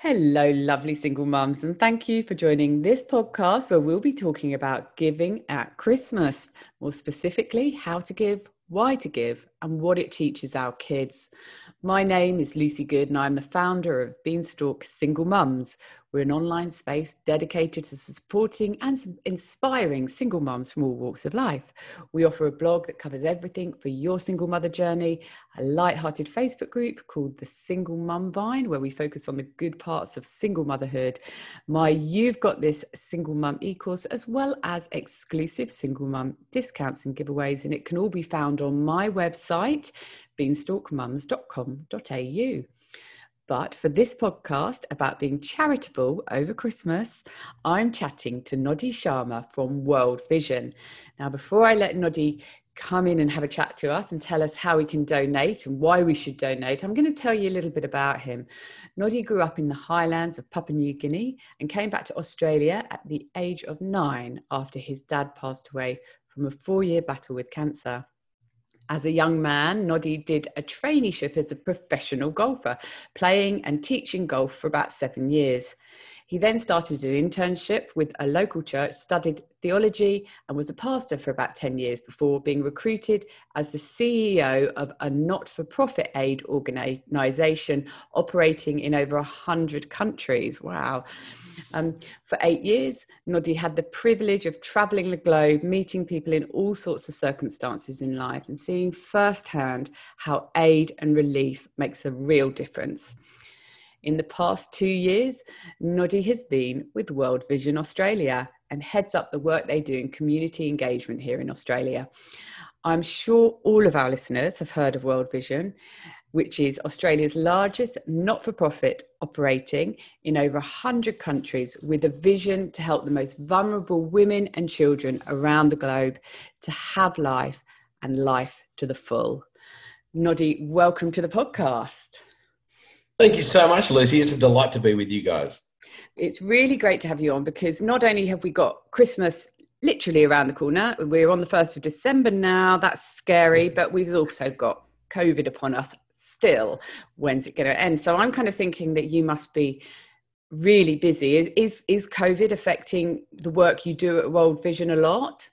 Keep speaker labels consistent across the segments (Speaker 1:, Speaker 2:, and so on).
Speaker 1: Hello, lovely single mums, and thank you for joining this podcast where we'll be talking about giving at Christmas. More specifically, how to give, why to give, and what it teaches our kids. My name is Lucy Good, and I'm the founder of Beanstalk Single Mums. We're an online space dedicated to supporting and inspiring single mums from all walks of life. We offer a blog that covers everything for your single mother journey, a light-hearted Facebook group called the Single Mum Vine, where we focus on the good parts of single motherhood, my You've Got This Single Mum e-course, as well as exclusive single mum discounts and giveaways. And it can all be found on my website, beanstalkmums.com.au. But for this podcast about being charitable over Christmas, I'm chatting to Noddy Sharma from World Vision. Now, before I let Noddy come in and have a chat to us and tell us how we can donate and why we should donate, I'm going to tell you a little bit about him. Noddy grew up in the highlands of Papua New Guinea and came back to Australia at the age of nine after his dad passed away from a four year battle with cancer. As a young man, Noddy did a traineeship as a professional golfer, playing and teaching golf for about seven years. He then started an internship with a local church, studied theology, and was a pastor for about 10 years before being recruited as the CEO of a not for profit aid organization operating in over 100 countries. Wow. Um, for eight years, Noddy had the privilege of traveling the globe, meeting people in all sorts of circumstances in life, and seeing firsthand how aid and relief makes a real difference. In the past two years, Noddy has been with World Vision Australia and heads up the work they do in community engagement here in Australia. I'm sure all of our listeners have heard of World Vision, which is Australia's largest not for profit operating in over 100 countries with a vision to help the most vulnerable women and children around the globe to have life and life to the full. Noddy, welcome to the podcast.
Speaker 2: Thank you so much, Lucy. It's a delight to be with you guys.
Speaker 1: It's really great to have you on because not only have we got Christmas literally around the corner, we're on the 1st of December now, that's scary, but we've also got COVID upon us still. When's it going to end? So I'm kind of thinking that you must be really busy. Is, is, is COVID affecting the work you do at World Vision a lot?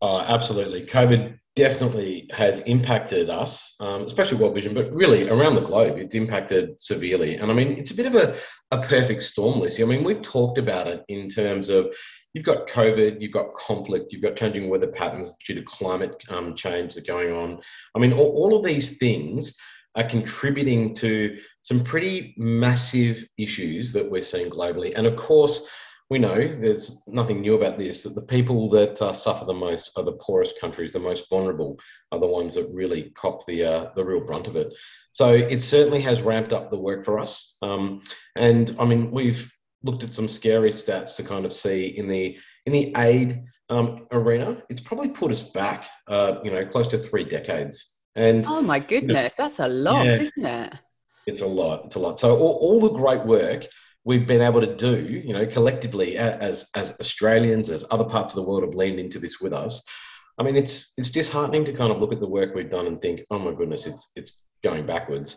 Speaker 2: Uh, absolutely. COVID definitely has impacted us, um, especially World Vision, but really around the globe, it's impacted severely. And I mean, it's a bit of a, a perfect storm, Lucy. I mean, we've talked about it in terms of you've got COVID, you've got conflict, you've got changing weather patterns due to climate um, change that are going on. I mean, all, all of these things are contributing to some pretty massive issues that we're seeing globally. And of course, we know there's nothing new about this that the people that uh, suffer the most are the poorest countries, the most vulnerable are the ones that really cop the uh, the real brunt of it. So it certainly has ramped up the work for us. Um, and I mean, we've looked at some scary stats to kind of see in the in the aid um, arena, it's probably put us back, uh, you know, close to three decades. And
Speaker 1: oh my goodness, you know, that's a lot, yeah, isn't it?
Speaker 2: It's a lot. It's a lot. So all, all the great work we've been able to do, you know, collectively as as Australians, as other parts of the world have leaned into this with us. I mean, it's it's disheartening to kind of look at the work we've done and think, oh my goodness, it's it's going backwards.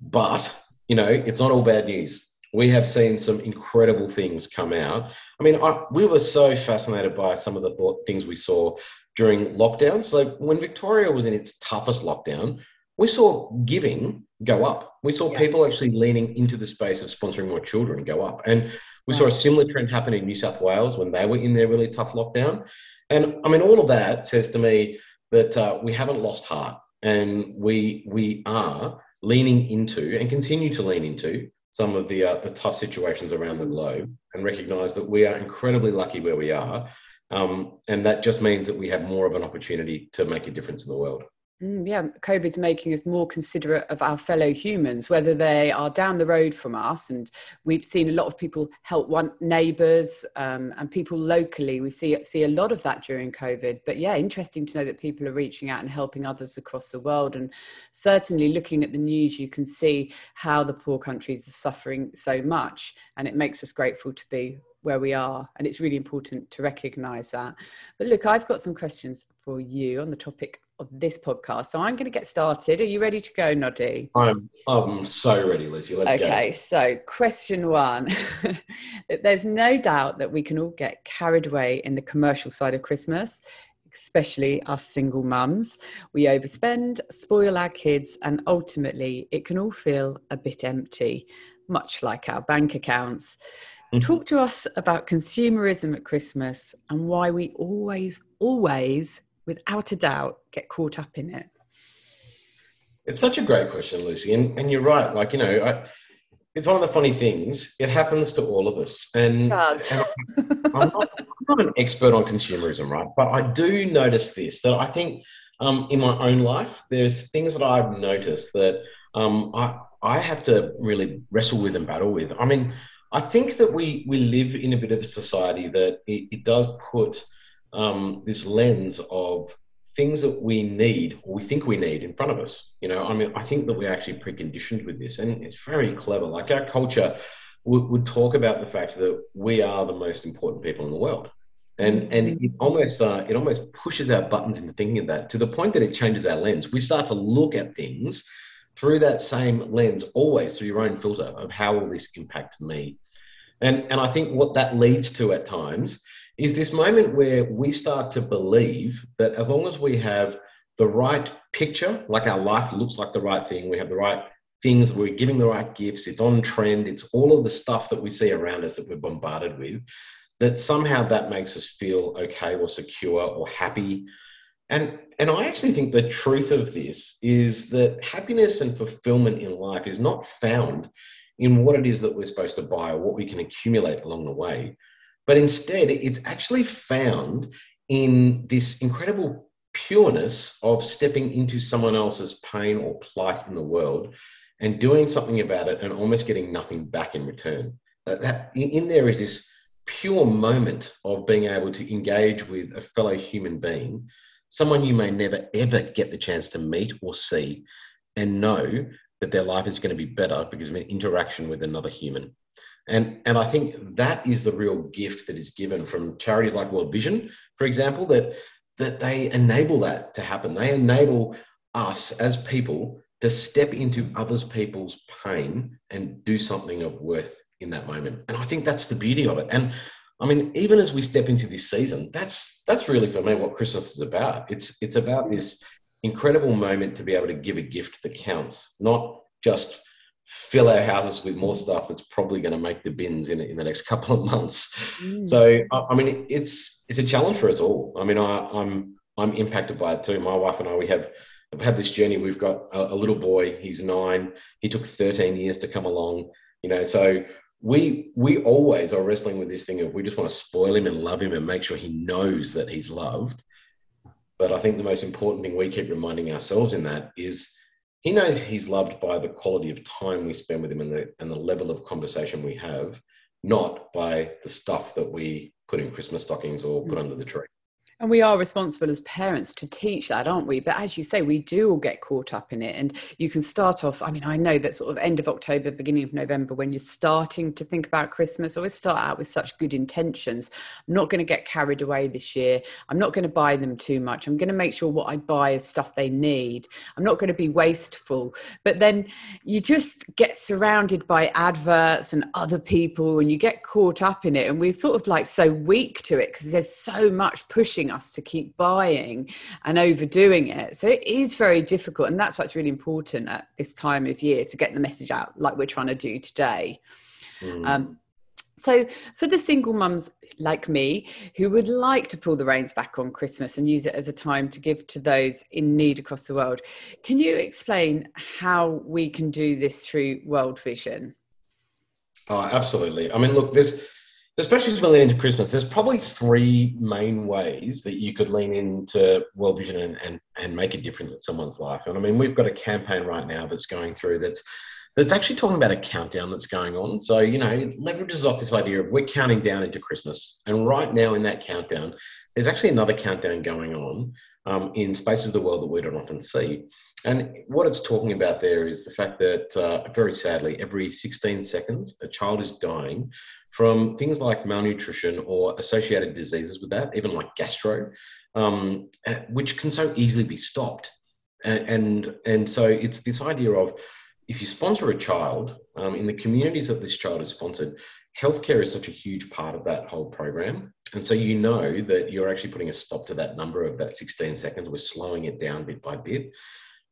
Speaker 2: But you know, it's not all bad news. We have seen some incredible things come out. I mean, I, we were so fascinated by some of the things we saw during lockdown. So when Victoria was in its toughest lockdown, we saw giving go up. We saw yes. people actually leaning into the space of sponsoring more children go up. And we saw a similar trend happen in New South Wales when they were in their really tough lockdown. And I mean, all of that says to me that uh, we haven't lost heart and we, we are leaning into and continue to lean into some of the, uh, the tough situations around the globe and recognize that we are incredibly lucky where we are. Um, and that just means that we have more of an opportunity to make a difference in the world.
Speaker 1: Mm, yeah, COVID's making us more considerate of our fellow humans, whether they are down the road from us. And we've seen a lot of people help one neighbours um, and people locally. We see see a lot of that during COVID. But yeah, interesting to know that people are reaching out and helping others across the world. And certainly, looking at the news, you can see how the poor countries are suffering so much, and it makes us grateful to be where we are and it's really important to recognize that but look i've got some questions for you on the topic of this podcast. So I'm going to get started. Are you ready to go, Noddy?
Speaker 2: I'm, I'm so ready, Lizzie. Let's
Speaker 1: okay,
Speaker 2: go.
Speaker 1: Okay, so question one. There's no doubt that we can all get carried away in the commercial side of Christmas, especially us single mums. We overspend, spoil our kids, and ultimately it can all feel a bit empty, much like our bank accounts. Mm-hmm. Talk to us about consumerism at Christmas and why we always, always, without a doubt, get caught up in it.
Speaker 2: It's such a great question, Lucy. And, and you're right. Like, you know, I, it's one of the funny things. It happens to all of us. And, and I'm, not, I'm, not, an expert on consumerism, right? But I do notice this that I think um, in my own life, there's things that I've noticed that um, I, I have to really wrestle with and battle with. I mean, I think that we we live in a bit of a society that it, it does put um, this lens of things that we need or we think we need in front of us. You know, I mean, I think that we're actually preconditioned with this, and it's very clever. Like our culture would, would talk about the fact that we are the most important people in the world. And, and it almost uh, it almost pushes our buttons into thinking of that to the point that it changes our lens. We start to look at things through that same lens, always through your own filter of how will this impact me. And, and I think what that leads to at times is this moment where we start to believe that as long as we have the right picture, like our life looks like the right thing, we have the right things, we're giving the right gifts, it's on trend, it's all of the stuff that we see around us that we're bombarded with, that somehow that makes us feel okay or secure or happy. And, and I actually think the truth of this is that happiness and fulfillment in life is not found in what it is that we're supposed to buy or what we can accumulate along the way, but instead it's actually found in this incredible pureness of stepping into someone else's pain or plight in the world and doing something about it and almost getting nothing back in return. Uh, that, that in there is this pure moment of being able to engage with a fellow human being someone you may never ever get the chance to meet or see and know that their life is going to be better because of an interaction with another human. And, and I think that is the real gift that is given from charities like World Vision, for example, that, that they enable that to happen. They enable us as people to step into others people's pain and do something of worth in that moment. And I think that's the beauty of it. And I mean, even as we step into this season, that's that's really for me what Christmas is about. It's it's about this incredible moment to be able to give a gift that counts, not just fill our houses with more stuff that's probably going to make the bins in in the next couple of months. Mm. So I mean, it's it's a challenge for us all. I mean, I, I'm I'm impacted by it too. My wife and I we have have had this journey. We've got a, a little boy. He's nine. He took 13 years to come along. You know, so we we always are wrestling with this thing of we just want to spoil him and love him and make sure he knows that he's loved. But I think the most important thing we keep reminding ourselves in that is he knows he's loved by the quality of time we spend with him and the and the level of conversation we have, not by the stuff that we put in Christmas stockings or put mm. under the tree.
Speaker 1: And we are responsible as parents to teach that, aren't we? But as you say, we do all get caught up in it. And you can start off, I mean, I know that sort of end of October, beginning of November, when you're starting to think about Christmas, always start out with such good intentions. I'm not going to get carried away this year. I'm not going to buy them too much. I'm going to make sure what I buy is stuff they need. I'm not going to be wasteful. But then you just get surrounded by adverts and other people and you get caught up in it. And we're sort of like so weak to it because there's so much pushing us to keep buying and overdoing it. So it is very difficult. And that's why it's really important at this time of year to get the message out like we're trying to do today. Mm. Um, so, for the single mums like me who would like to pull the reins back on Christmas and use it as a time to give to those in need across the world, can you explain how we can do this through World Vision?
Speaker 2: Oh, absolutely. I mean, look, there's especially as we lean into Christmas, there's probably three main ways that you could lean into World Vision and, and, and make a difference in someone's life. And I mean, we've got a campaign right now that's going through that's that's actually talking about a countdown that's going on. So, you know, it leverages off this idea of we're counting down into Christmas. And right now in that countdown, there's actually another countdown going on um, in spaces of the world that we don't often see. And what it's talking about there is the fact that, uh, very sadly, every 16 seconds, a child is dying from things like malnutrition or associated diseases with that, even like gastro. um, which can so easily be stopped. And, and, and so it's this idea of if you sponsor a child um, in the communities that this child is sponsored, healthcare is such a huge part of that whole program. And so you know that you're actually putting a stop to that number of that 16 seconds. We're slowing it down bit by bit.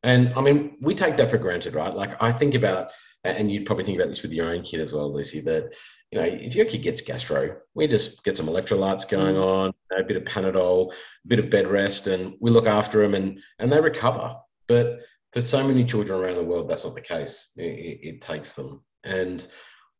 Speaker 2: And I mean, we take that for granted, right? Like I think about, and you'd probably think about this with your own kid as well, Lucy, that, you know, if your kid gets gastro, we just get some electrolytes going mm. on, a bit of Panadol, a bit of bed rest, and we look after them and, and they recover. But for so many children around the world, that's not the case. It, it, it takes them. And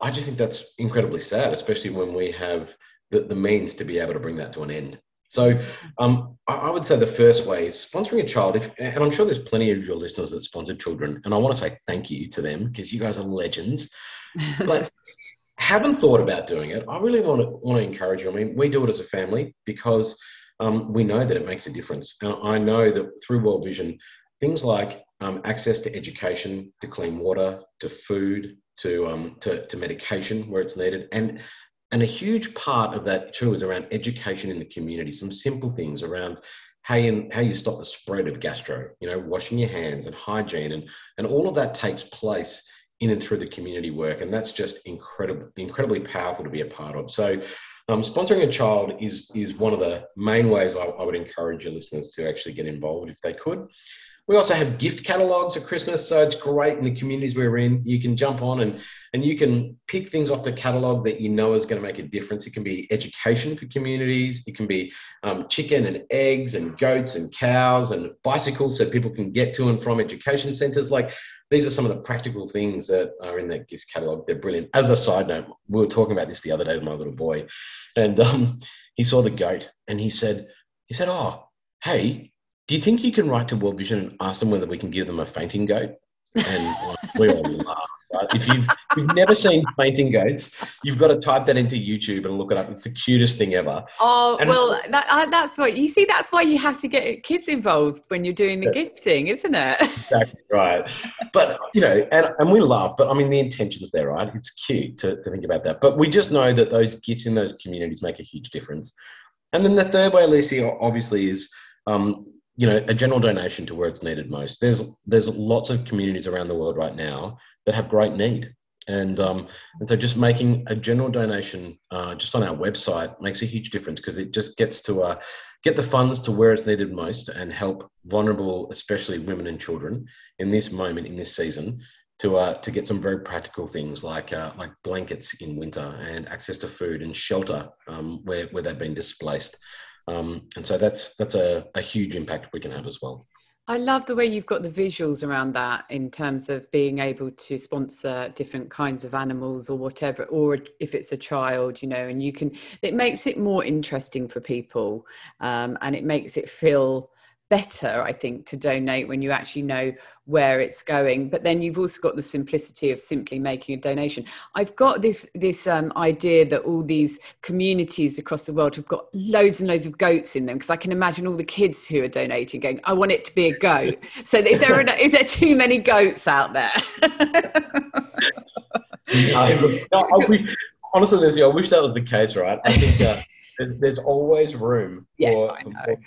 Speaker 2: I just think that's incredibly sad, especially when we have the, the means to be able to bring that to an end. So um, I, I, would say the first way is sponsoring a child. If, and I'm sure there's plenty of your listeners that sponsor children, and I want to say thank you to them because you guys are legends. But haven't thought about doing it. I really want to want to encourage you. I mean, we do it as a family because um, we know that it makes a difference. And I know that through World Vision, things like um, access to education, to clean water, to food, to, um, to, to medication where it's needed. And, and a huge part of that too is around education in the community, some simple things around how you, how you stop the spread of gastro, you know, washing your hands and hygiene and, and all of that takes place in and through the community work. And that's just incredible, incredibly powerful to be a part of. So um, sponsoring a child is, is one of the main ways I, I would encourage your listeners to actually get involved if they could. We also have gift catalogs at Christmas, so it's great in the communities we're in. You can jump on and and you can pick things off the catalog that you know is going to make a difference. It can be education for communities. It can be um, chicken and eggs and goats and cows and bicycles so people can get to and from education centres. Like these are some of the practical things that are in that gifts catalog. They're brilliant. As a side note, we were talking about this the other day with my little boy, and um, he saw the goat and he said, he said, "Oh, hey, do you think you can write to World Vision and ask them whether we can give them a fainting goat? And we all laugh. Right? If you've, you've never seen fainting goats, you've got to type that into YouTube and look it up. It's the cutest thing ever.
Speaker 1: Oh and well, that, uh, that's why you see. That's why you have to get kids involved when you're doing the gifting, isn't it?
Speaker 2: Exactly right. But you know, and, and we laugh. But I mean, the intention's there, right? It's cute to, to think about that. But we just know that those gifts in those communities make a huge difference. And then the third way, Lucy, obviously, is um, you know, a general donation to where it's needed most. There's there's lots of communities around the world right now that have great need, and um, and so just making a general donation uh, just on our website makes a huge difference because it just gets to uh, get the funds to where it's needed most and help vulnerable, especially women and children, in this moment in this season. To, uh, to get some very practical things like uh, like blankets in winter and access to food and shelter um, where, where they've been displaced. Um, and so that's that's a, a huge impact we can have as well.
Speaker 1: I love the way you've got the visuals around that in terms of being able to sponsor different kinds of animals or whatever, or if it's a child, you know, and you can, it makes it more interesting for people um, and it makes it feel better i think to donate when you actually know where it's going. But then you've also got the simplicity of simply making a donation. I've got this this um, idea that all these communities across the world have got loads and loads of goats in them because i can imagine all the kids who are donating going i want it to be a goat. So is there, an, is there too many goats out there?
Speaker 2: Honestly Lizzie, i wish that was the case right? I think uh, there's, there's always room
Speaker 1: yes,
Speaker 2: for, for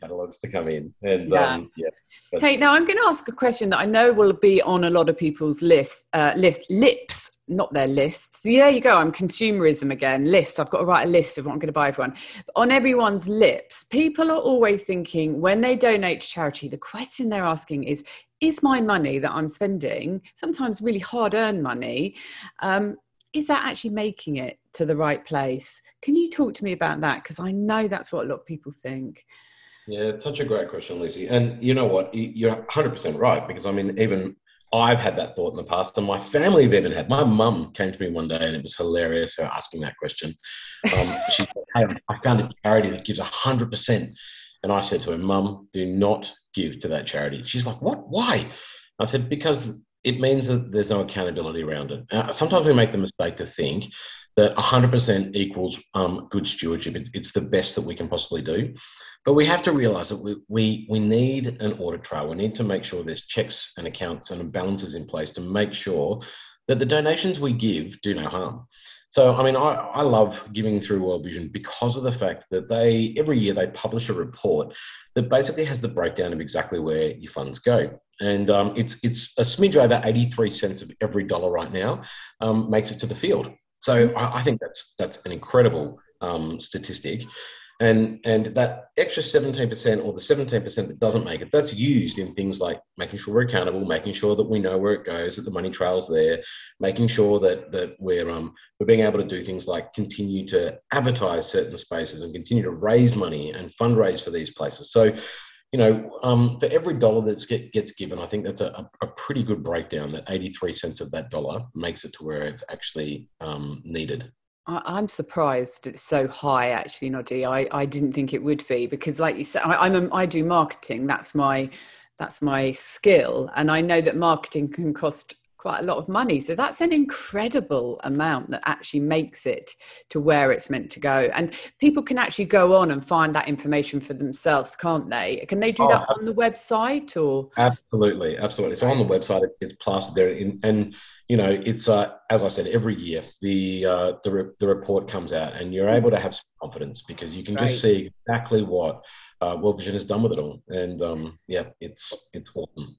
Speaker 2: catalogs to come in. And yeah. Um, yeah
Speaker 1: but. Now I'm going to ask a question that I know will be on a lot of people's lists, uh, list, lips, not their lists. There you go. I'm consumerism again. Lists. I've got to write a list of what I'm going to buy everyone. On everyone's lips, people are always thinking when they donate to charity, the question they're asking is, is my money that I'm spending, sometimes really hard earned money, um, is that actually making it to the right place? Can you talk to me about that? Because I know that's what a lot of people think.
Speaker 2: Yeah, it's such a great question, Lucy. And you know what? You're 100% right. Because I mean, even I've had that thought in the past, and my family have even had. My mum came to me one day, and it was hilarious her asking that question. Um, she said, "Hey, I found a charity that gives 100%," and I said to her, "Mum, do not give to that charity." She's like, "What? Why?" I said, "Because it means that there's no accountability around it. Uh, sometimes we make the mistake to think that 100% equals um, good stewardship. It's, it's, the best that we can possibly do. But we have to realize that we, we, we need an audit trail. We need to make sure there's checks and accounts and balances in place to make sure that the donations we give do no harm. So, I mean, I, I love giving through World Vision because of the fact that they, every year, they publish a report that basically has the breakdown of exactly where your funds go. And um, it's, it's a smidge over 83 cents of every dollar right now um, makes it to the field. So I, I think that's, that's an incredible um, statistic. And and that extra 17% or the 17% that doesn't make it that's used in things like making sure we're accountable making sure that we know where it goes that the money trails there making sure that that we're um we're being able to do things like continue to advertise certain spaces and continue to raise money and fundraise for these places. So you know, um, for every dollar that get, gets given, I think that's a, a, pretty good breakdown. That 83 cents of that dollar makes it to where it's actually um, needed.
Speaker 1: I, am surprised it's so high, actually, Noddy. I, I didn't think it would be because, like you said, I, I'm a, I do marketing. That's my that's my skill, and I know that marketing can cost quite a lot of money. So that's an incredible amount that actually makes it to where it's meant to go. And people can actually go on and find that information for themselves, can't they? Can they do oh, that on the website or?
Speaker 2: Absolutely, absolutely. So on the website, it's plastered there, in, and you know, it's uh, as I said, every year the uh, the re- the report comes out, and you're able to have some confidence because you can right. just see exactly what uh, World Vision has done with it all, and um, yeah, it's it's awesome.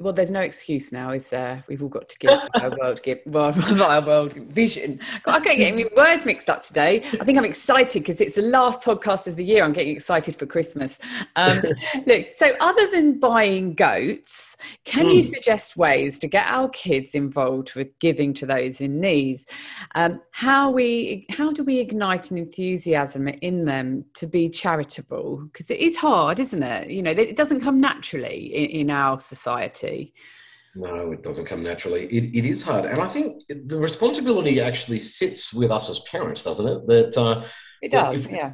Speaker 1: Well, there's no excuse now, is there? We've all got to give our world, give world, our world vision. I'm getting my words mixed up today. I think I'm excited because it's the last podcast of the year. I'm getting excited for Christmas. Um, look, so other than buying goats, can mm. you hmm. suggest ways to get our kids involved with giving to those in need? Um, how we, how do we ignite an enthusiasm in them to be charitable? Because it is hard, isn't it? You know, it doesn't come naturally in, in our society
Speaker 2: No, it doesn't come naturally. It, it is hard. And I think the responsibility actually sits with us as parents, doesn't it? That
Speaker 1: uh, It does,
Speaker 2: if,
Speaker 1: yeah.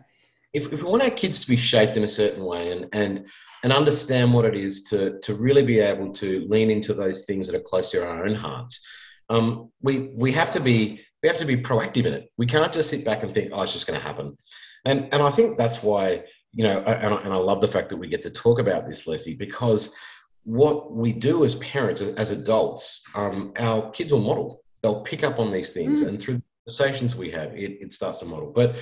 Speaker 2: If, if we want our kids to be shaped in a certain way and, and, and understand what it is to, to really be able to lean into those things that are close to our own hearts, um, we, we, have to be, we have to be proactive in it. We can't just sit back and think, oh, it's just going to happen. And, and I think that's why, you know, and I, and I love the fact that we get to talk about this, Leslie, because – what we do as parents, as adults, um, our kids will model. They'll pick up on these things, mm. and through the conversations we have, it, it starts to model. But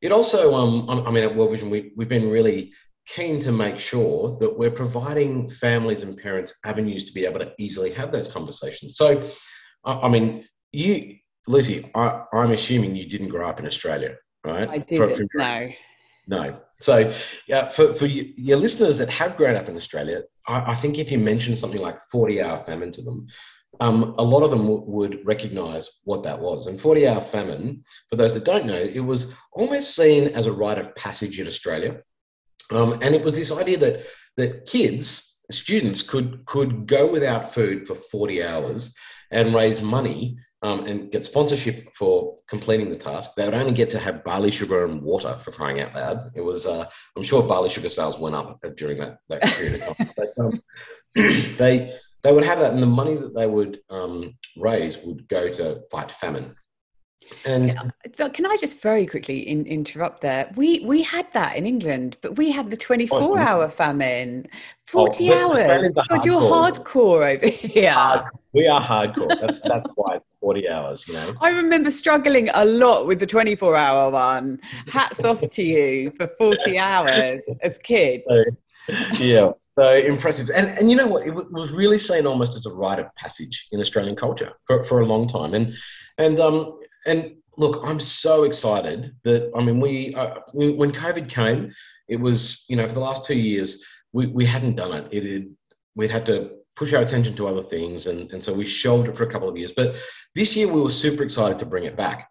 Speaker 2: it also, um, I mean, at World Vision, we, we've been really keen to make sure that we're providing families and parents avenues to be able to easily have those conversations. So, I mean, you, Lucy, I, am assuming you didn't grow up in Australia, right?
Speaker 1: I didn't. no.
Speaker 2: No. So, yeah, for, for your listeners that have grown up in Australia, I, I think if you mention something like 40 hour famine to them, um, a lot of them w- would recognize what that was. And 40 hour famine, for those that don't know, it was almost seen as a rite of passage in Australia. Um, and it was this idea that, that kids, students, could, could go without food for 40 hours and raise money um, and get sponsorship for completing the task. They would only get to have barley sugar and water for crying out loud. It was, uh, I'm sure barley sugar sales went up during that, that period of time. but, um, they, they would have that, and the money that they would um, raise would go to fight famine.
Speaker 1: And can, can I just very quickly in, interrupt there? We we had that in England, but we had the 24 hour famine, 40 oh, hours. God, you're hardcore over here. Hard,
Speaker 2: we are hardcore. That's that's why 40 hours, you know.
Speaker 1: I remember struggling a lot with the 24 hour one. Hats off to you for 40 hours as kids.
Speaker 2: So, yeah. So impressive. And, and you know what? It was really seen almost as a rite of passage in Australian culture for, for a long time. And, and, um, and look, I'm so excited that, I mean, we, uh, when COVID came, it was, you know, for the last two years, we, we hadn't done it. It had, we'd had to push our attention to other things. And, and so we shelved it for a couple of years. But this year we were super excited to bring it back.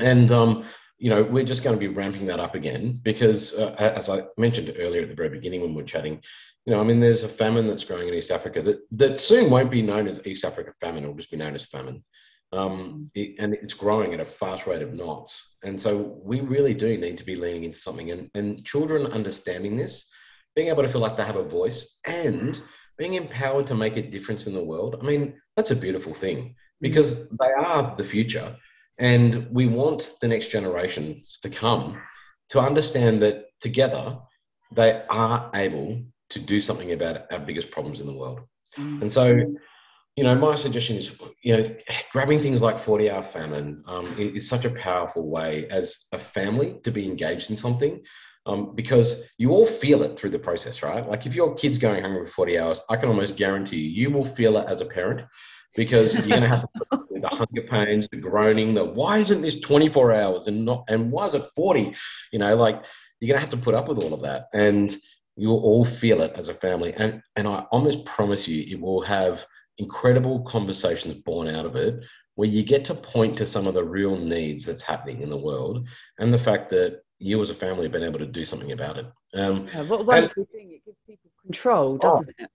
Speaker 2: And, um, you know, we're just going to be ramping that up again because, uh, as I mentioned earlier at the very beginning when we are chatting, you know, I mean, there's a famine that's growing in East Africa that, that soon won't be known as East Africa famine, it'll just be known as famine. Um, it, and it's growing at a fast rate of knots. And so we really do need to be leaning into something. And, and children understanding this, being able to feel like they have a voice and being empowered to make a difference in the world, I mean, that's a beautiful thing because they are the future. And we want the next generations to come to understand that together they are able to do something about our biggest problems in the world. Mm. And so, you know, my suggestion is, you know, grabbing things like 40 hour famine um, is such a powerful way as a family to be engaged in something um, because you all feel it through the process, right? Like if your kid's going hungry for 40 hours, I can almost guarantee you, you will feel it as a parent because you're going to have the hunger pains, the groaning, the why isn't this 24 hours and not, and why is it 40? You know, like you're going to have to put up with all of that. And you'll all feel it as a family. And, and I almost promise you, it will have incredible conversations born out of it where you get to point to some of the real needs that's happening in the world and the fact that you as a family have been able to do something about it. Um,
Speaker 1: yeah, what a wonderful and, thing. It gives people control, doesn't oh, it?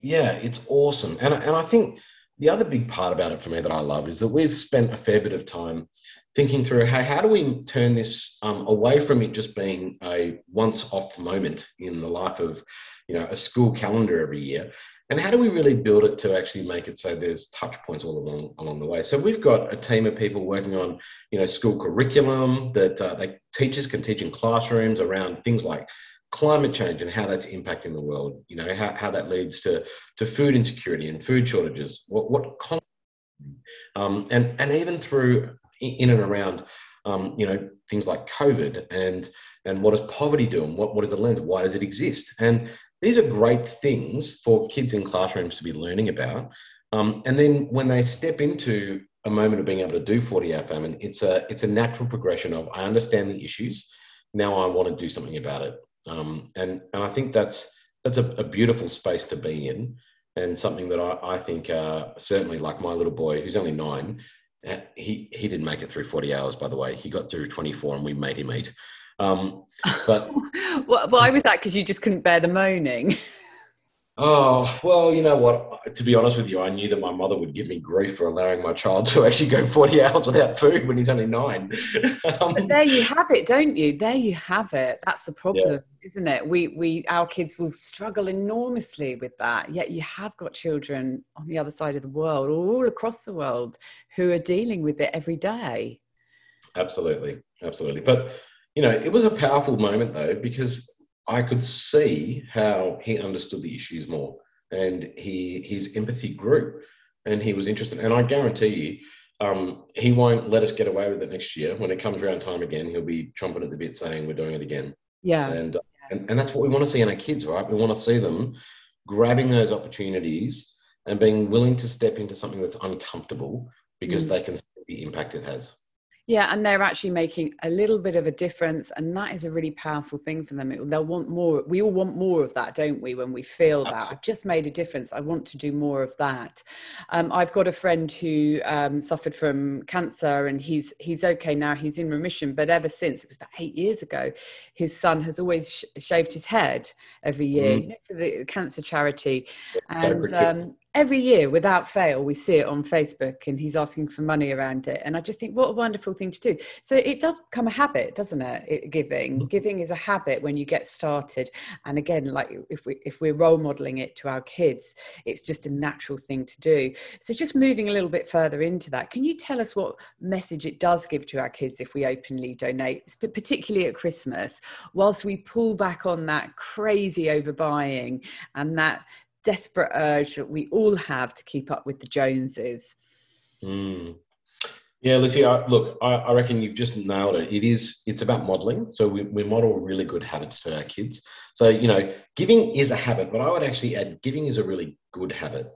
Speaker 2: Yeah, it's awesome. And, and I think the other big part about it for me that I love is that we've spent a fair bit of time thinking through hey, how do we turn this um, away from it just being a once off moment in the life of you know a school calendar every year and how do we really build it to actually make it so there's touch points all along along the way? So we've got a team of people working on, you know, school curriculum that uh, they teachers can teach in classrooms around things like climate change and how that's impacting the world. You know, how, how that leads to to food insecurity and food shortages. What what um, and and even through in and around, um, you know, things like COVID and and what does poverty do and what, what is the lens? Why does it exist? And these are great things for kids in classrooms to be learning about. Um, and then when they step into a moment of being able to do 40 hour famine, it's a, it's a natural progression of I understand the issues. Now I want to do something about it. Um, and, and I think that's, that's a, a, beautiful space to be in and something that I, I think uh, certainly like my little boy who's only nine, uh, he, he didn't make it through 40 hours, by the way. He got through 24 and we made him eat. Um, but
Speaker 1: why was that? Because you just couldn't bear the moaning.
Speaker 2: Oh, well, you know what? To be honest with you, I knew that my mother would give me grief for allowing my child to actually go 40 hours without food when he's only nine.
Speaker 1: um, but there you have it, don't you? There you have it. That's the problem, yeah. isn't it? We, we, our kids will struggle enormously with that. Yet you have got children on the other side of the world, all across the world, who are dealing with it every day.
Speaker 2: Absolutely. Absolutely. But you know, it was a powerful moment though, because I could see how he understood the issues more and he his empathy grew and he was interested. And I guarantee you, um, he won't let us get away with it next year. When it comes around time again, he'll be chomping at the bit saying we're doing it again.
Speaker 1: Yeah.
Speaker 2: And, uh, and, and that's what we want to see in our kids, right? We want to see them grabbing those opportunities and being willing to step into something that's uncomfortable because mm. they can see the impact it has.
Speaker 1: Yeah, and they're actually making a little bit of a difference, and that is a really powerful thing for them. They'll want more. We all want more of that, don't we? When we feel that I've just made a difference, I want to do more of that. Um, I've got a friend who um, suffered from cancer, and he's he's okay now. He's in remission, but ever since it was about eight years ago, his son has always sh- shaved his head every year mm. you know, for the cancer charity, and um, every year without fail we see it on facebook and he's asking for money around it. And i just think what a wonderful thing to do. So it does become a habit doesn't it, it giving mm-hmm. giving is a habit when you get started. And again like if we if we're role modeling it to our kids it's just a natural thing to do. So just moving a little bit further into that can you tell us what message it does give to our kids if we openly donate particularly at christmas whilst we pull back on that crazy overbuying and that desperate urge that we all have to keep up with the Joneses.
Speaker 2: Mm. Yeah, Lucy, I, look, I, I, reckon you've just nailed it. It is, it's about modeling. So we, we model really good habits to our kids. So, you know, giving is a habit, but I would actually add giving is a really good habit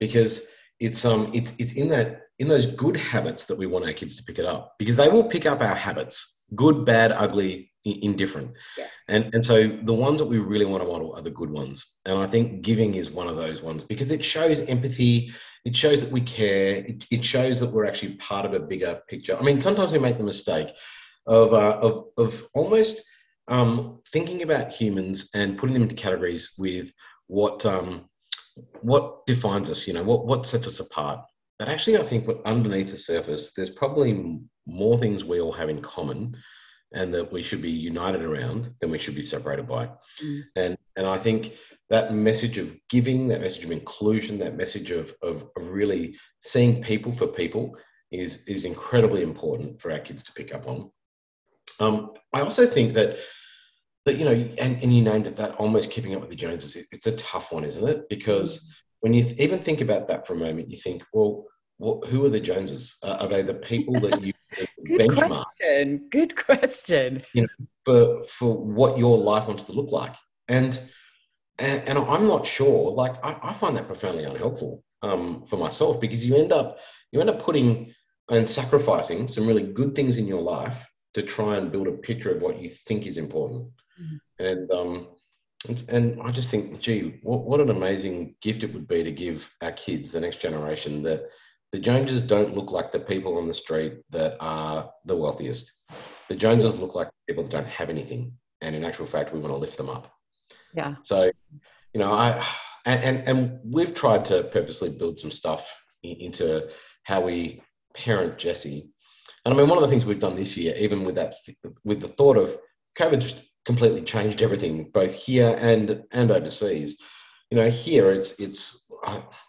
Speaker 2: because it's, um, it's, it's in that, in those good habits that we want our kids to pick it up because they will pick up our habits, good, bad, ugly, indifferent.
Speaker 1: Yes.
Speaker 2: And and so the ones that we really want to model are the good ones. And I think giving is one of those ones because it shows empathy. It shows that we care. It, it shows that we're actually part of a bigger picture. I mean, sometimes we make the mistake of uh, of of almost um, thinking about humans and putting them into categories with what um, what defines us. You know, what what sets us apart. But actually, I think underneath the surface, there's probably more things we all have in common and that we should be united around than we should be separated by. Mm. And and I think that message of giving, that message of inclusion, that message of, of, of really seeing people for people is is incredibly important for our kids to pick up on. Um, I also think that that you know, and, and you named it that almost keeping up with the Joneses. It, it's a tough one, isn't it? Because mm. When you even think about that for a moment, you think, well, what, who are the Joneses? Uh, are they the people that you
Speaker 1: Good benchmark? question. Good question.
Speaker 2: You know, for for what your life wants to look like, and and, and I'm not sure. Like I, I find that profoundly unhelpful um, for myself because you end up you end up putting and sacrificing some really good things in your life to try and build a picture of what you think is important. Mm. And um, and, and I just think, gee, what, what an amazing gift it would be to give our kids, the next generation, that the Joneses don't look like the people on the street that are the wealthiest. The Joneses look like people that don't have anything. And in actual fact, we want to lift them up.
Speaker 1: Yeah.
Speaker 2: So, you know, I and and, and we've tried to purposely build some stuff into how we parent Jesse. And I mean, one of the things we've done this year, even with that, with the thought of COVID, just completely changed everything, both here and and overseas. You know, here it's it's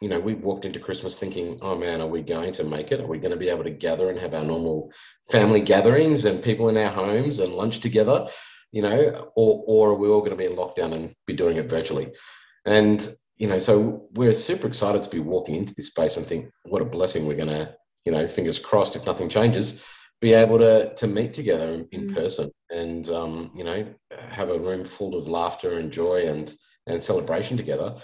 Speaker 2: you know we walked into Christmas thinking, oh man, are we going to make it? Are we going to be able to gather and have our normal family gatherings and people in our homes and lunch together? You know, or or are we all going to be in lockdown and be doing it virtually? And you know, so we're super excited to be walking into this space and think, what a blessing we're going to, you know, fingers crossed if nothing changes, be able to to meet together in, mm. person and um, you know have a room full of laughter and joy and and celebration together.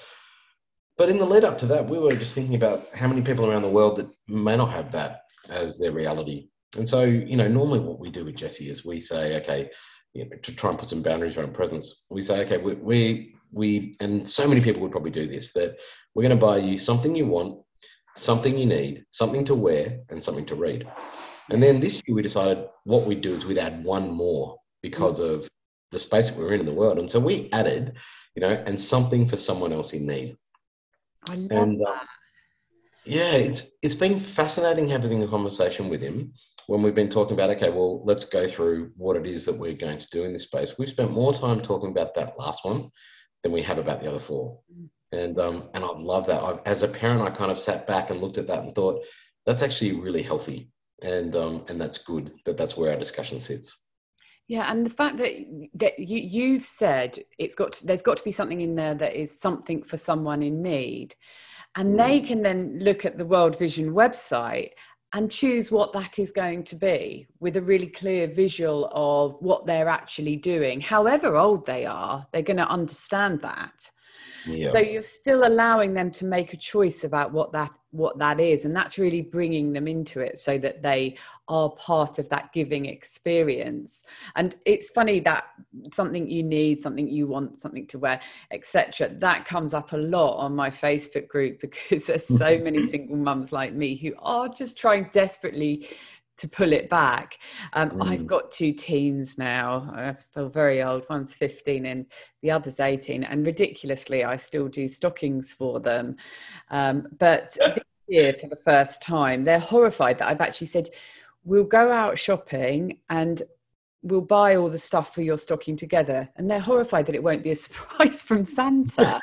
Speaker 2: But in the lead up to that, we were just thinking about how many people around the world that may not have that as their reality. And so, you know, normally what we do with Jesse is we say, okay, you know, to try and put some boundaries around presents, we say, okay, we, we, we, and so many people would probably do this, that we're going to buy you something you want, something you need, something to wear, and something to read. And then this year we decided what we'd do is we'd add one more because of the space that we're in in the world. And so we added, you know, and something for someone else in need.
Speaker 1: I love and, uh, that.
Speaker 2: yeah, it's it's been fascinating having a conversation with him when we've been talking about okay, well, let's go through what it is that we're going to do in this space. We've spent more time talking about that last one than we have about the other four. Mm. And um, and I love that. I've, as a parent, I kind of sat back and looked at that and thought that's actually really healthy and um, and that's good that that's where our discussion sits.
Speaker 1: Yeah, and the fact that that you you've said it's got to, there's got to be something in there that is something for someone in need, and mm. they can then look at the World Vision website and choose what that is going to be with a really clear visual of what they're actually doing. However old they are, they're going to understand that. Yeah. So you're still allowing them to make a choice about what that what that is and that's really bringing them into it so that they are part of that giving experience. And it's funny that something you need something you want something to wear etc that comes up a lot on my facebook group because there's so many mm-hmm. single mums like me who are just trying desperately to pull it back. Um, mm. I've got two teens now. I feel very old. One's 15 and the other's 18. And ridiculously, I still do stockings for them. Um, but this year, for the first time, they're horrified that I've actually said, we'll go out shopping and we'll buy all the stuff for your stocking together. And they're horrified that it won't be a surprise from Santa.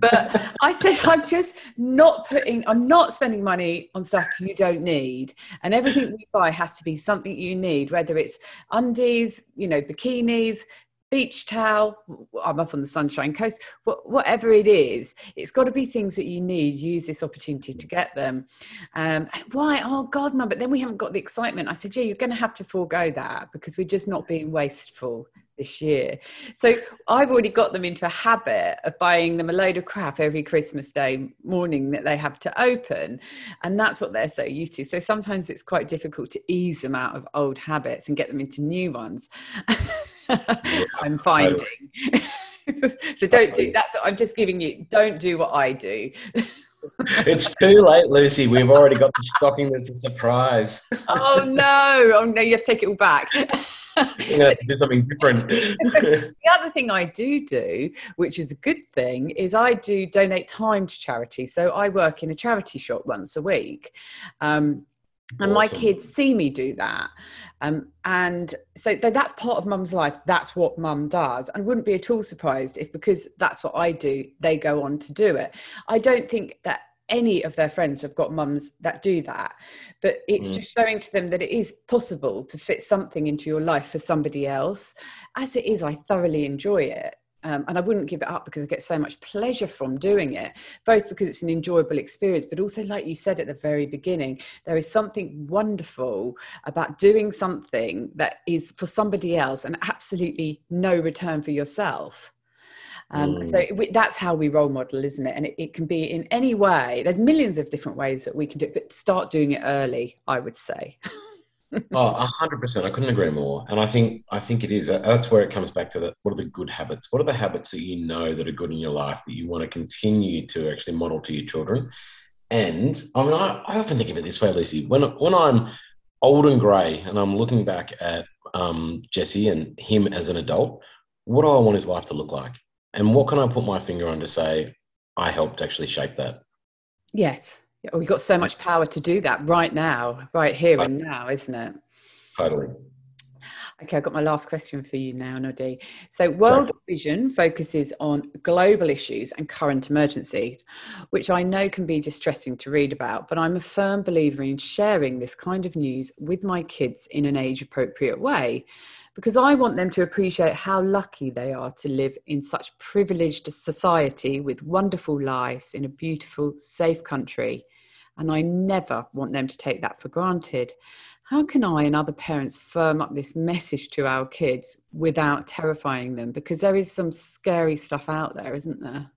Speaker 1: but I said, I'm just not putting, I'm not spending money on stuff you don't need. And everything we buy has to be something you need, whether it's undies, you know, bikinis, beach towel i'm up on the sunshine coast whatever it is it's got to be things that you need use this opportunity to get them. Um, why oh god mum but then we haven't got the excitement. I said yeah you're going to have to forego that because we're just not being wasteful this year. So I've already got them into a habit of buying them a load of crap every Christmas Day morning that they have to open. And that's what they're so used to. So sometimes it's quite difficult to ease them out of old habits and get them into new ones. I'm finding. so don't do that's I'm just giving you don't do what I do.
Speaker 2: it's too late, Lucy. We've already got the stocking that's a surprise.
Speaker 1: oh no! Oh no! You have to take it all back
Speaker 2: yeah, do something different.
Speaker 1: the other thing I do do, which is a good thing, is I do donate time to charity. So I work in a charity shop once a week. Um, and awesome. my kids see me do that um, and so that's part of mum's life that's what mum does and wouldn't be at all surprised if because that's what i do they go on to do it i don't think that any of their friends have got mums that do that but it's mm. just showing to them that it is possible to fit something into your life for somebody else as it is i thoroughly enjoy it um, and I wouldn't give it up because I get so much pleasure from doing it, both because it's an enjoyable experience, but also, like you said at the very beginning, there is something wonderful about doing something that is for somebody else and absolutely no return for yourself. Um, mm. So we, that's how we role model, isn't it? And it, it, can be in any way. There's millions of different ways that we can do it, but start doing it early, I would say.
Speaker 2: oh, hundred percent. I couldn't agree more. And I think I think it is. That's where it comes back to the what are the good habits? What are the habits that you know that are good in your life that you want to continue to actually model to your children? And I mean, I, I often think of it this way, Lucy. When when I'm old and grey and I'm looking back at um, Jesse and him as an adult, what do I want his life to look like? And what can I put my finger on to say I helped actually shape that?
Speaker 1: Yes, yeah, we've got so much power to do that right now, right here and now, isn't it?
Speaker 2: Totally.
Speaker 1: Okay, I've got my last question for you now, Noddy. So, World. Vision focuses on global issues and current emergencies, which I know can be distressing to read about, but I'm a firm believer in sharing this kind of news with my kids in an age appropriate way because I want them to appreciate how lucky they are to live in such privileged society with wonderful lives in a beautiful, safe country. And I never want them to take that for granted. How can I and other parents firm up this message to our kids without terrifying them? Because there is some scary stuff out there, isn't there?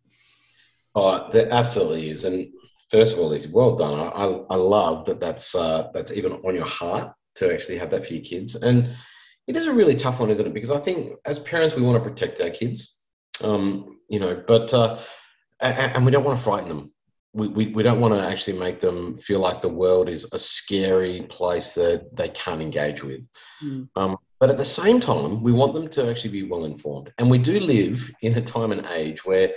Speaker 2: Oh, there absolutely is. And first of all, Lizzie, well done. I, I love that that's, uh, that's even on your heart to actually have that for your kids. And it is a really tough one, isn't it? Because I think as parents, we want to protect our kids, um, you know, but uh, and, we don't want to frighten them. We, we, we don't want to actually make them feel like the world is a scary place that they can't engage with. Mm. Um, but at the same time, we want them to actually be well informed. And we do live in a time and age where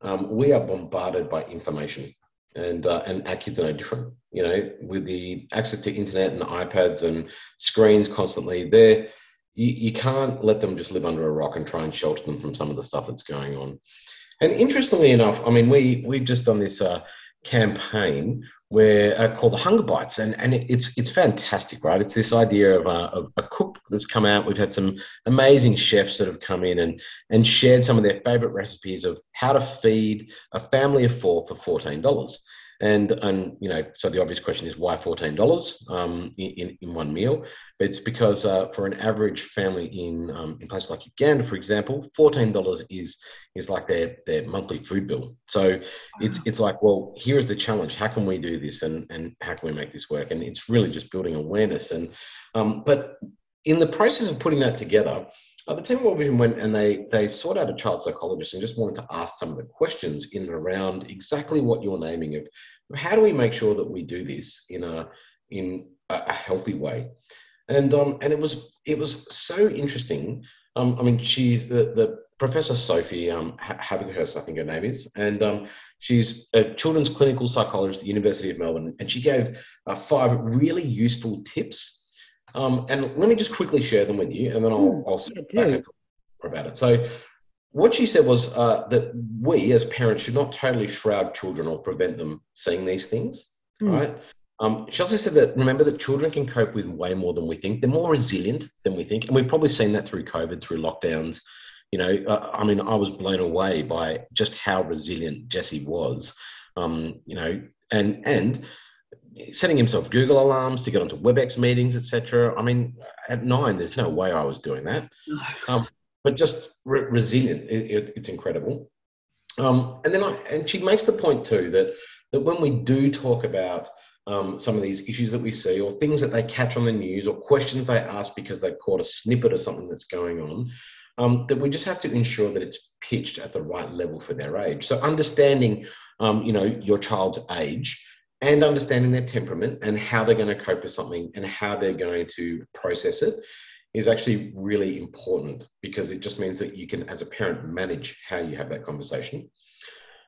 Speaker 2: um, we are bombarded by information, and uh, and our kids are no different. You know, with the access to internet and iPads and screens constantly, they're you, you can't let them just live under a rock and try and shelter them from some of the stuff that's going on. And interestingly enough, I mean, we we've just done this uh, campaign where uh, called the Hunger Bites, and and it, it's it's fantastic, right? It's this idea of, uh, of a cook that's come out. We've had some amazing chefs that have come in and and shared some of their favorite recipes of how to feed a family of four for fourteen dollars. And and you know, so the obvious question is why fourteen dollars um, in in one meal? But It's because uh, for an average family in um, in places like Uganda, for example, fourteen dollars is is like their their monthly food bill. So it's it's like, well, here is the challenge. How can we do this, and and how can we make this work? And it's really just building awareness. And um, but in the process of putting that together, uh, the team of World Vision went and they they sought out a child psychologist and just wanted to ask some of the questions in and around exactly what you're naming of how do we make sure that we do this in a in a healthy way and um, and it was it was so interesting. Um, I mean, she's the the Professor Sophie um, Havighurst, I think her name is, and um, she's a children's clinical psychologist at the University of Melbourne, and she gave uh, five really useful tips. Um, and let me just quickly share them with you, and then I'll, mm, I'll yeah, about it. So, what she said was uh, that we as parents should not totally shroud children or prevent them seeing these things, mm. right? Um, she also said that remember that children can cope with way more than we think. They're more resilient than we think, and we've probably seen that through COVID, through lockdowns. You know, uh, I mean, I was blown away by just how resilient Jesse was. Um, you know, and and setting himself Google alarms to get onto WebEx meetings, etc. I mean, at nine, there's no way I was doing that. Um, but just re- resilient, it, it, it's incredible. Um, and then I, and she makes the point too that that when we do talk about um, some of these issues that we see, or things that they catch on the news, or questions they ask because they've caught a snippet of something that's going on, um, that we just have to ensure that it's pitched at the right level for their age. So understanding, um, you know, your child's age and understanding their temperament and how they're going to cope with something and how they're going to process it is actually really important because it just means that you can, as a parent, manage how you have that conversation.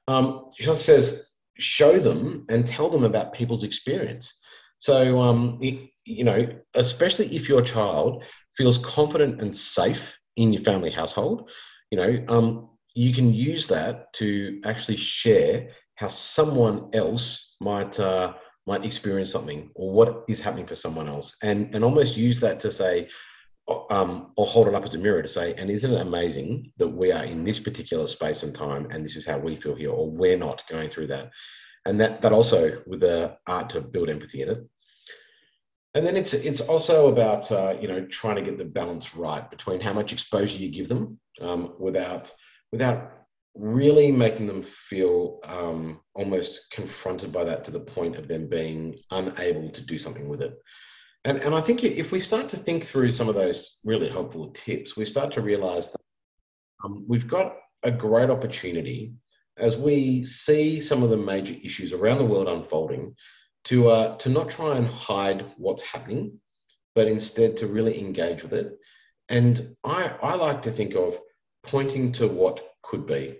Speaker 2: Um, she also says show them and tell them about people's experience. So, um, it, you know, especially if your child feels confident and safe in your family household, you know, um, you can use that to actually share how someone else might uh, might experience something or what is happening for someone else, and and almost use that to say, um, or hold it up as a mirror to say, and isn't it amazing that we are in this particular space and time, and this is how we feel here, or we're not going through that, and that that also with the art to build empathy in it. And then it's it's also about uh, you know trying to get the balance right between how much exposure you give them um, without without really making them feel um, almost confronted by that to the point of them being unable to do something with it. And, and I think if we start to think through some of those really helpful tips, we start to realize that um, we've got a great opportunity as we see some of the major issues around the world unfolding to, uh, to not try and hide what's happening, but instead to really engage with it. And I, I like to think of pointing to what could be.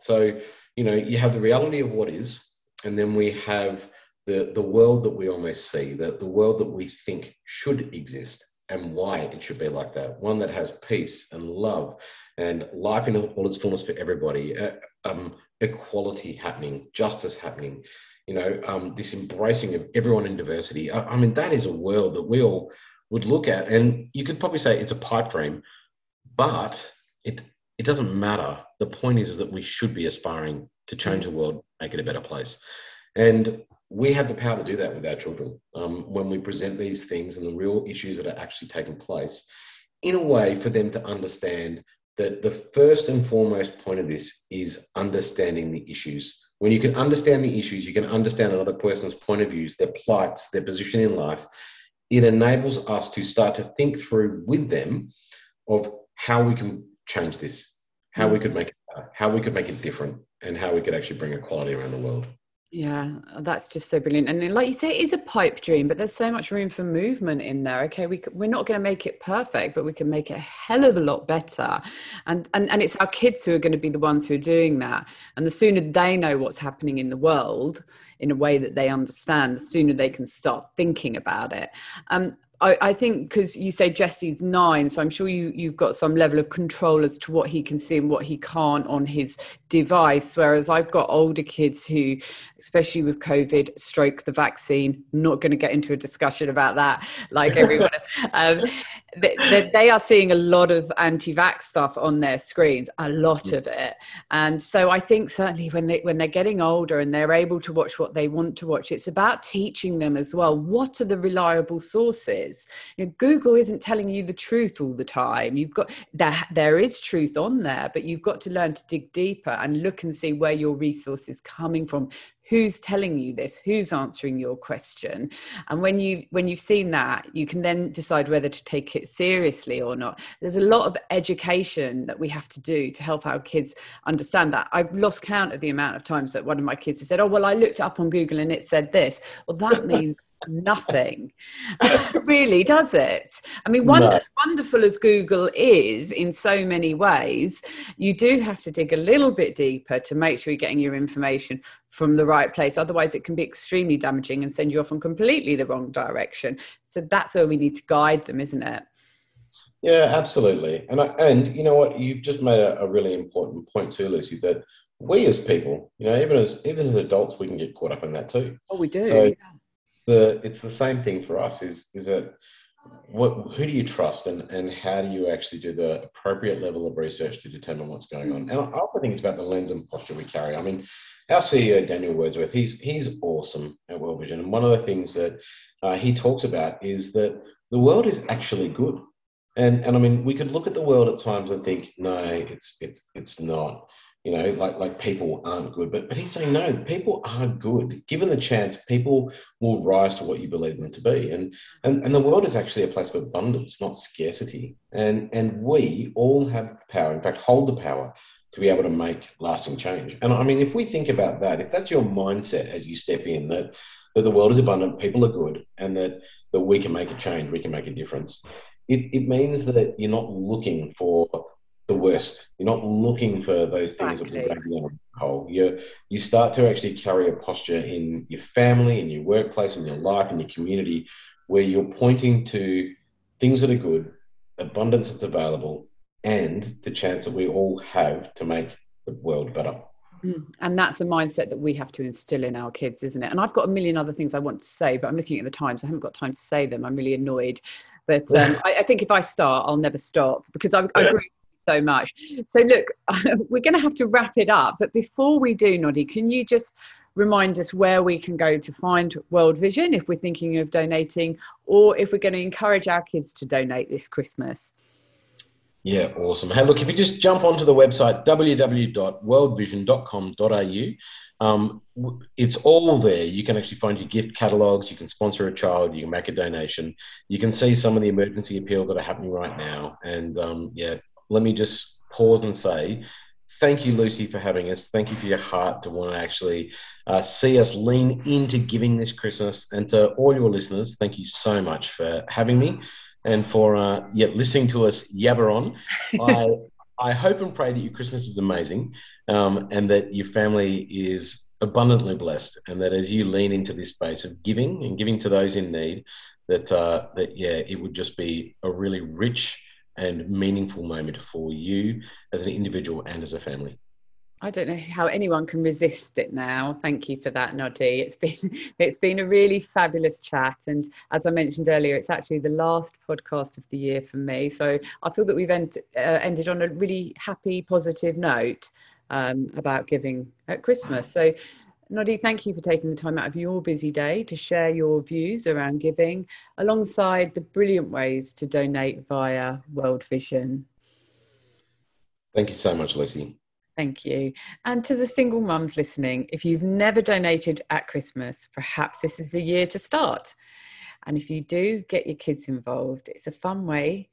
Speaker 2: So, you know, you have the reality of what is, and then we have the, the world that we almost see, the, the world that we think should exist and why it should be like that. One that has peace and love and life in all its fullness for everybody, uh, um, equality happening, justice happening, you know, um, this embracing of everyone in diversity. I, I mean, that is a world that we all would look at. And you could probably say it's a pipe dream, but it, it doesn't matter. The point is, is that we should be aspiring to change the world, make it a better place. And we have the power to do that with our children um, when we present these things and the real issues that are actually taking place in a way for them to understand that the first and foremost point of this is understanding the issues. When you can understand the issues, you can understand another person's point of views, their plights, their position in life. It enables us to start to think through with them of how we can change this, how we could make it better, how we could make it different, and how we could actually bring equality around the world.
Speaker 1: Yeah, that's just so brilliant. And like you say, it is a pipe dream, but there's so much room for movement in there. Okay, we we're not going to make it perfect, but we can make it a hell of a lot better. And and and it's our kids who are going to be the ones who are doing that. And the sooner they know what's happening in the world in a way that they understand, the sooner they can start thinking about it. Um, I, I think because you say Jesse's nine, so I'm sure you you've got some level of control as to what he can see and what he can't on his device. Whereas I've got older kids who, especially with COVID, stroke the vaccine. Not going to get into a discussion about that, like everyone. um, they, they, are seeing a lot of anti-vax stuff on their screens, a lot mm. of it. And so I think certainly when they when they're getting older and they're able to watch what they want to watch, it's about teaching them as well. What are the reliable sources? You know, Google isn't telling you the truth all the time. You've got there there is truth on there, but you've got to learn to dig deeper and look and see where your resource is coming from who's telling you this? Who's answering your question? And when you when you've seen that you can then decide whether to take it seriously or not. There's a lot of education that we have to do to help our kids understand that. I've lost count of the amount of times that one of my kids has said oh well i looked up on google and it said this. Well that means nothing. Really does it? I mean one, no. as wonderful as google is in so many ways you do have to dig a little bit deeper to make sure you're getting your information from the right place. Otherwise it can be extremely damaging and send you off in completely the wrong direction. So that's where we need to guide them isn't it?
Speaker 2: Yeah absolutely. And I, and you know what? You've just made a, a really important point too lucy that we as people you know even as even as adults we can get caught up in that too.
Speaker 1: Oh we do. So, yeah
Speaker 2: the it's the same thing for us. Is is that what who do you trust and and how do you actually do the appropriate level of research to determine what's going on? And I often think it's about the lens and posture we carry. I mean, our CEO Daniel Wordsworth, he's he's awesome at World Vision, and one of the things that uh, he talks about is that the world is actually good. And and I mean, we could look at the world at times and think, no, it's it's it's not you know, like like people aren't good. But but he's saying no, people are good. Given the chance, people will rise to what you believe them to be. And and, and the world is actually a place of abundance, not scarcity. And and we all have power, in fact, hold the power to be able to make lasting change. And I mean, if we think about that, if that's your mindset as you step in, that that the world is abundant, people are good, and that that we can make a change, we can make a difference. It, it means that you're not looking for the worst. You're not looking for those things exactly. that will drag you down a hole. You you start to actually carry a posture in your family, in your workplace, in your life, in your community, where you're pointing to things that are good, abundance that's available, and the chance that we all have to make the world better.
Speaker 1: Mm. And that's a mindset that we have to instill in our kids, isn't it? And I've got a million other things I want to say, but I'm looking at the times. I haven't got time to say them. I'm really annoyed. But um, I, I, think if I start, I'll never stop because I, I agree so much. So, look, we're going to have to wrap it up. But before we do, Noddy, can you just remind us where we can go to find World Vision if we're thinking of donating or if we're going to encourage our kids to donate this Christmas?
Speaker 2: Yeah, awesome. Hey, look, if you just jump onto the website www.worldvision.com.au, um, it's all there. You can actually find your gift catalogs, you can sponsor a child, you can make a donation, you can see some of the emergency appeals that are happening right now. And um, yeah, let me just pause and say thank you, Lucy, for having us. Thank you for your heart to want to actually uh, see us lean into giving this Christmas. And to all your listeners, thank you so much for having me and for uh, yeah, listening to us yabber on. I, I hope and pray that your Christmas is amazing um, and that your family is abundantly blessed and that as you lean into this space of giving and giving to those in need, that, uh, that yeah, it would just be a really rich and meaningful moment for you as an individual and as a family.
Speaker 1: I don't know how anyone can resist it now. Thank you for that, Noddy. It's been it's been a really fabulous chat, and as I mentioned earlier, it's actually the last podcast of the year for me. So I feel that we've end, uh, ended on a really happy, positive note um, about giving at Christmas. So Noddy, thank you for taking the time out of your busy day to share your views around giving alongside the brilliant ways to donate via World Vision.
Speaker 2: Thank you so much, Lucy.
Speaker 1: Thank you. And to the single mums listening, if you've never donated at Christmas, perhaps this is a year to start. And if you do, get your kids involved. It's a fun way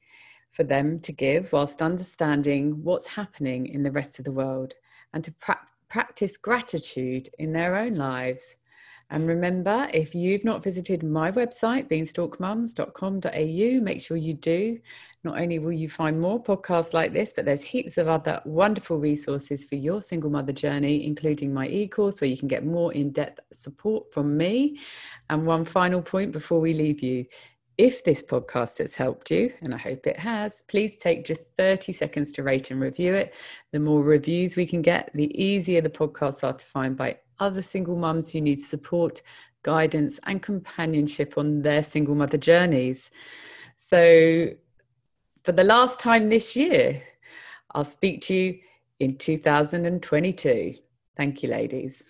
Speaker 1: for them to give whilst understanding what's happening in the rest of the world and to practice practice gratitude in their own lives. And remember, if you've not visited my website, beanstalkmums.com.au, make sure you do. Not only will you find more podcasts like this, but there's heaps of other wonderful resources for your single mother journey, including my e course where you can get more in depth support from me. And one final point before we leave you if this podcast has helped you, and I hope it has, please take just 30 seconds to rate and review it. The more reviews we can get, the easier the podcasts are to find by other single mums who need support, guidance, and companionship on their single mother journeys. So, for the last time this year, I'll speak to you in 2022. Thank you, ladies.